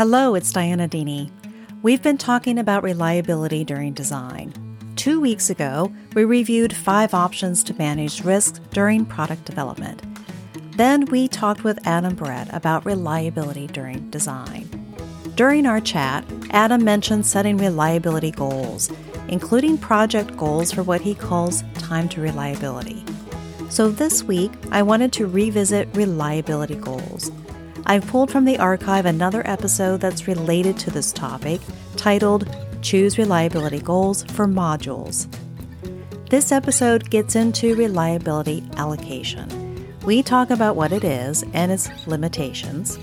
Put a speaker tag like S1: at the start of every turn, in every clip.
S1: Hello, it's Dianna Deeney. We've been talking about reliability during design. Two weeks ago, we reviewed five options to manage risk during product development. Then we talked with Adam Bahret about reliability during design. During our chat, Adam mentioned setting reliability goals, including project goals for what he calls time to reliability. So this week, I wanted to revisit reliability goals. I've pulled from the archive another episode that's related to this topic, titled Choose Reliability Goals for Modules. This episode gets into reliability allocation. We talk about what it is and its limitations,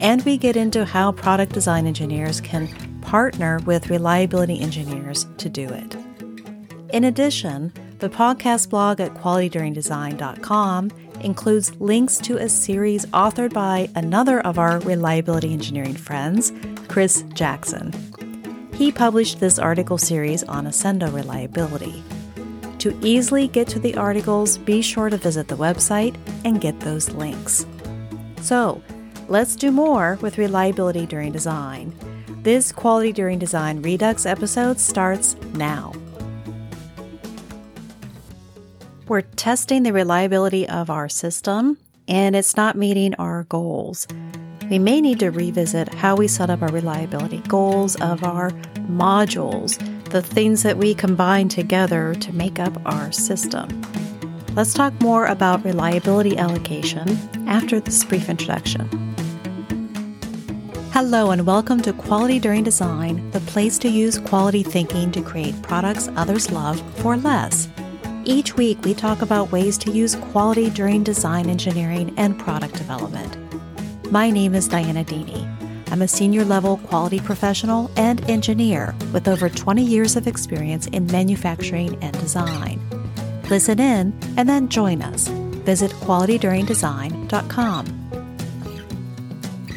S1: and we get into how product design engineers can partner with reliability engineers to do it. In addition, the podcast blog at qualityduringdesign.com includes links to a series authored by another of our reliability engineering friends, Chris Jackson. He published this article series on Accendo reliability. To easily get to the articles, be sure to visit the website and get those links. So, let's do more with reliability during design. This Quality During Design Redux episode starts now. We're testing the reliability of our system and it's not meeting our goals. We may need to revisit how we set up our reliability goals of our modules, the things that we combine together to make up our system. Let's talk more about reliability allocation after this brief introduction. Hello, and welcome to Quality During Design, the place to use quality thinking to create products others love for less. Each week, we talk about ways to use quality during design engineering and product development. My name is Dianna Deeney. I'm a senior level quality professional and engineer with over 20 years of experience in manufacturing and design. Listen in and then join us. Visit qualityduringdesign.com.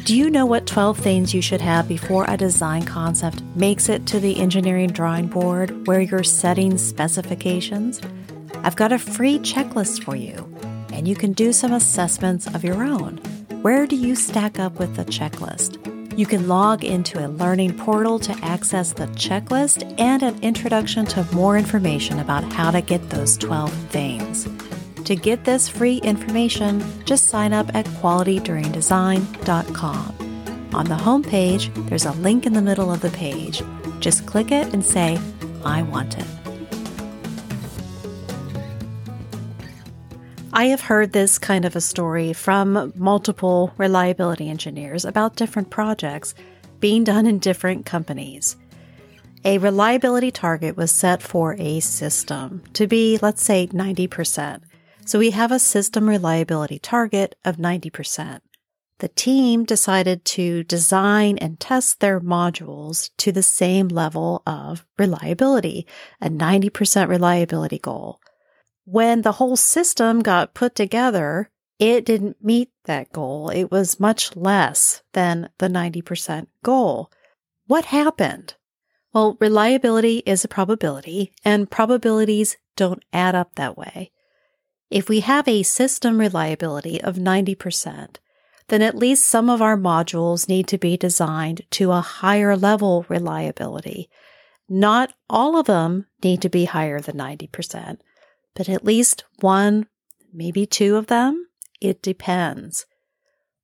S1: Do you know what 12 things you should have before a design concept makes it to the engineering drawing board where you're setting specifications? I've got a free checklist for you, and you can do some assessments of your own. Where do you stack up with the checklist? You can log into a learning portal to access the checklist and an introduction to more information about how to get those 12 things. To get this free information, just sign up at qualityduringdesign.com. On the homepage, there's a link in the middle of the page. Just click it and say, I want it. I have heard this kind of a story from multiple reliability engineers about different projects being done in different companies. A reliability target was set for a system to be, let's say, 90%. So we have a system reliability target of 90%. The team decided to design and test their modules to the same level of reliability, a 90% reliability goal when the whole system got put together, it didn't meet that goal. It was much less than the 90% goal. What happened? Well, reliability is a probability, and probabilities don't add up that way. If we have a system reliability of 90%, then at least some of our modules need to be designed to a higher level reliability. Not all of them need to be higher than 90%, but at least one, maybe two of them, it depends.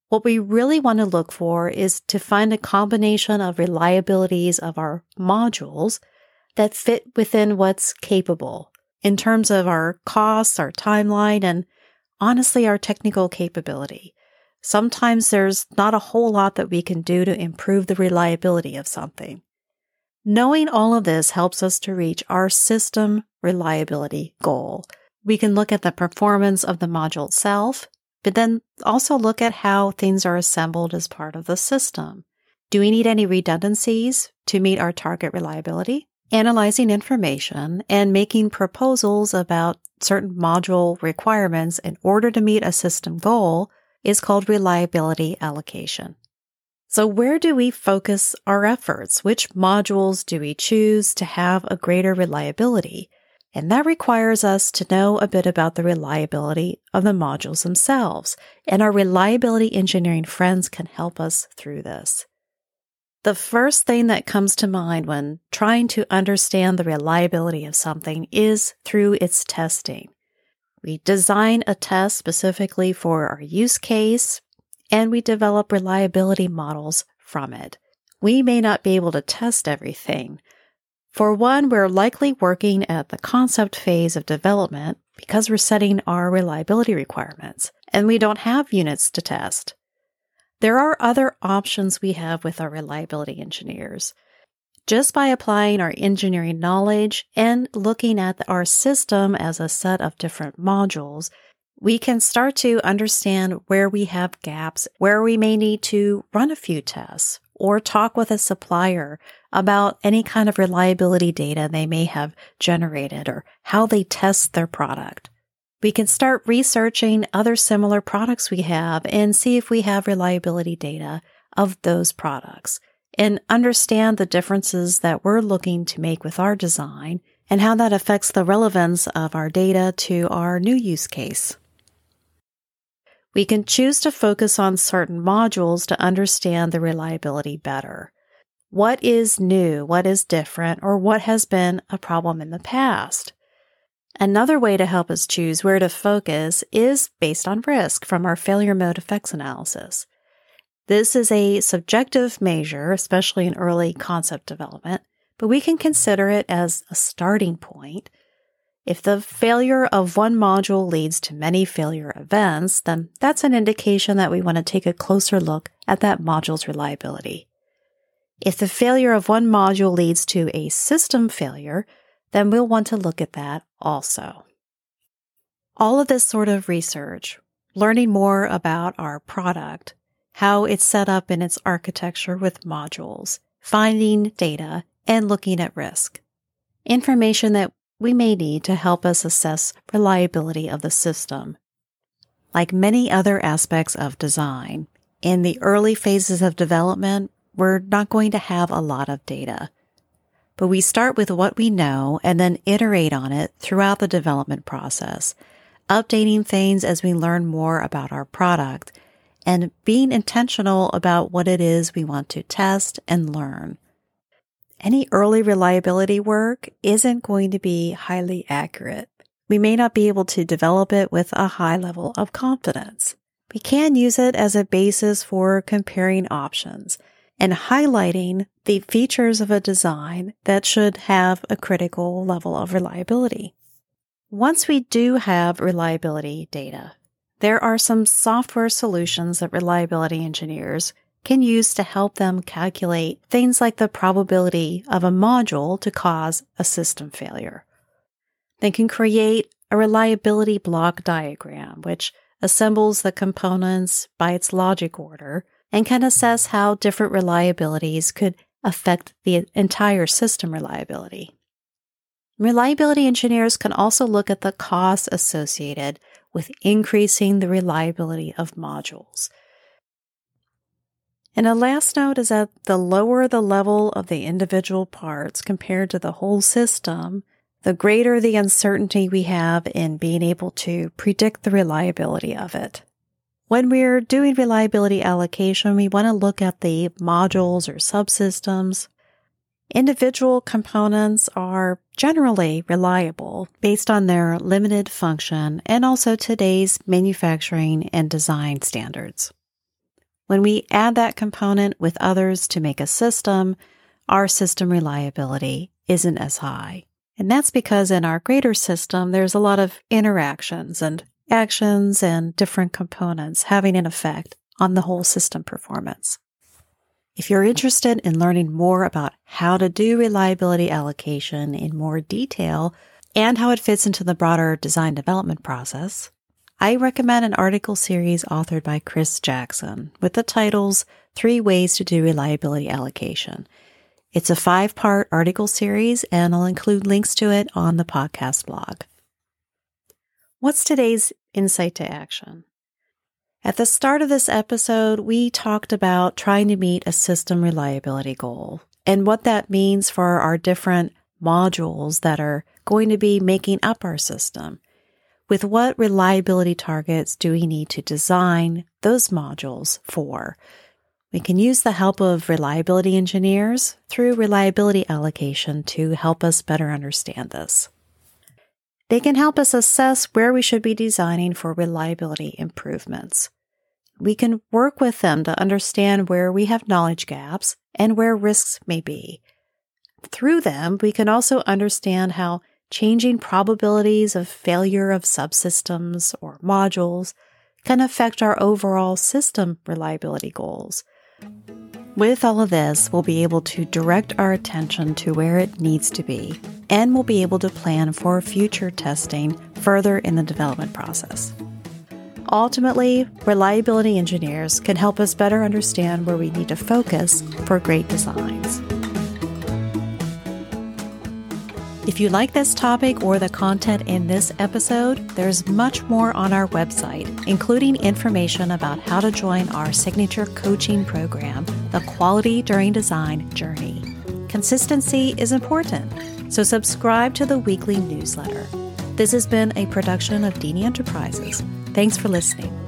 S1: What we really want to look for is to find a combination of reliabilities of our modules that fit within what's capable in terms of our costs, our timeline, and honestly, our technical capability. Sometimes there's not a whole lot that we can do to improve the reliability of something. Knowing all of this helps us to reach our system reliability goal. We can look at the performance of the module itself, but then also look at how things are assembled as part of the system. Do we need any redundancies to meet our target reliability? Analyzing information and making proposals about certain module requirements in order to meet a system goal is called reliability allocation. So where do we focus our efforts? Which modules do we choose to have a greater reliability? And that requires us to know a bit about the reliability of the modules themselves. And our reliability engineering friends can help us through this. The first thing that comes to mind when trying to understand the reliability of something is through its testing. We design a test specifically for our use case and we develop reliability models from it. We may not be able to test everything. For one, we're likely working at the concept phase of development because we're setting our reliability requirements and we don't have units to test. There are other options we have with our reliability engineers. Just by applying our engineering knowledge and looking at our system as a set of different modules, we can start to understand where we have gaps, where we may need to run a few tests, or talk with a supplier about any kind of reliability data they may have generated or how they test their product. We can start researching other similar products we have and see if we have reliability data of those products and understand the differences that we're looking to make with our design and how that affects the relevance of our data to our new use case. We can choose to focus on certain modules to understand the reliability better. What is new? What is different? Or what has been a problem in the past? Another way to help us choose where to focus is based on risk from our failure mode effects analysis. This is a subjective measure, especially in early concept development, but we can consider it as a starting point. If the failure of one module leads to many failure events, then that's an indication that we want to take a closer look at that module's reliability. If the failure of one module leads to a system failure, then we'll want to look at that also. All of this sort of research, learning more about our product, how it's set up in its architecture with modules, finding data, and looking at risk. Information that we may need to help us assess reliability of the system. Like many other aspects of design, in the early phases of development, we're not going to have a lot of data but we start with what we know and then iterate on it throughout the development process, updating things as we learn more about our product and being intentional about what it is we want to test and learn. Any early reliability work isn't going to be highly accurate. We may not be able to develop it with a high level of confidence. We can use it as a basis for comparing options and highlighting the features of a design that should have a critical level of reliability. Once we do have reliability data, there are some software solutions that reliability engineers can use to help them calculate things like the probability of a module to cause a system failure. They can create a reliability block diagram, which assembles the components by its logic order and can assess how different reliabilities could affect the entire system reliability. Reliability engineers can also look at the costs associated with increasing the reliability of modules. And a last note is that the lower the level of the individual parts compared to the whole system, the greater the uncertainty we have in being able to predict the reliability of it. When we're doing reliability allocation, we want to look at the modules or subsystems. Individual components are generally reliable based on their limited function and also today's manufacturing and design standards. When we add that component with others to make a system, our system reliability isn't as high. And that's because in our greater system, there's a lot of interactions and actions and different components having an effect on the whole system performance. If you're interested in learning more about how to do reliability allocation in more detail and how it fits into the broader design development process, I recommend an article series authored by Chris Jackson with the titles Three Ways to Do Reliability Allocation. It's a five part article series, and I'll include links to it on the podcast blog. What's today's insight to action? At the start of this episode, we talked about trying to meet a system reliability goal and what that means for our different modules that are going to be making up our system. With what reliability targets do we need to design those modules for? We can use the help of reliability engineers through reliability allocation to help us better understand this. They can help us assess where we should be designing for reliability improvements. We can work with them to understand where we have knowledge gaps and where risks may be. Through them, we can also understand how changing probabilities of failure of subsystems or modules can affect our overall system reliability goals. With all of this, we'll be able to direct our attention to where it needs to be, and we'll be able to plan for future testing further in the development process. Ultimately, reliability engineers can help us better understand where we need to focus for great designs. If you like this topic or the content in this episode, there's much more on our website, including information about how to join our signature coaching program, the Quality During Design Journey. Consistency is important, so subscribe to the weekly newsletter. This has been a production of Deeney Enterprises. Thanks for listening.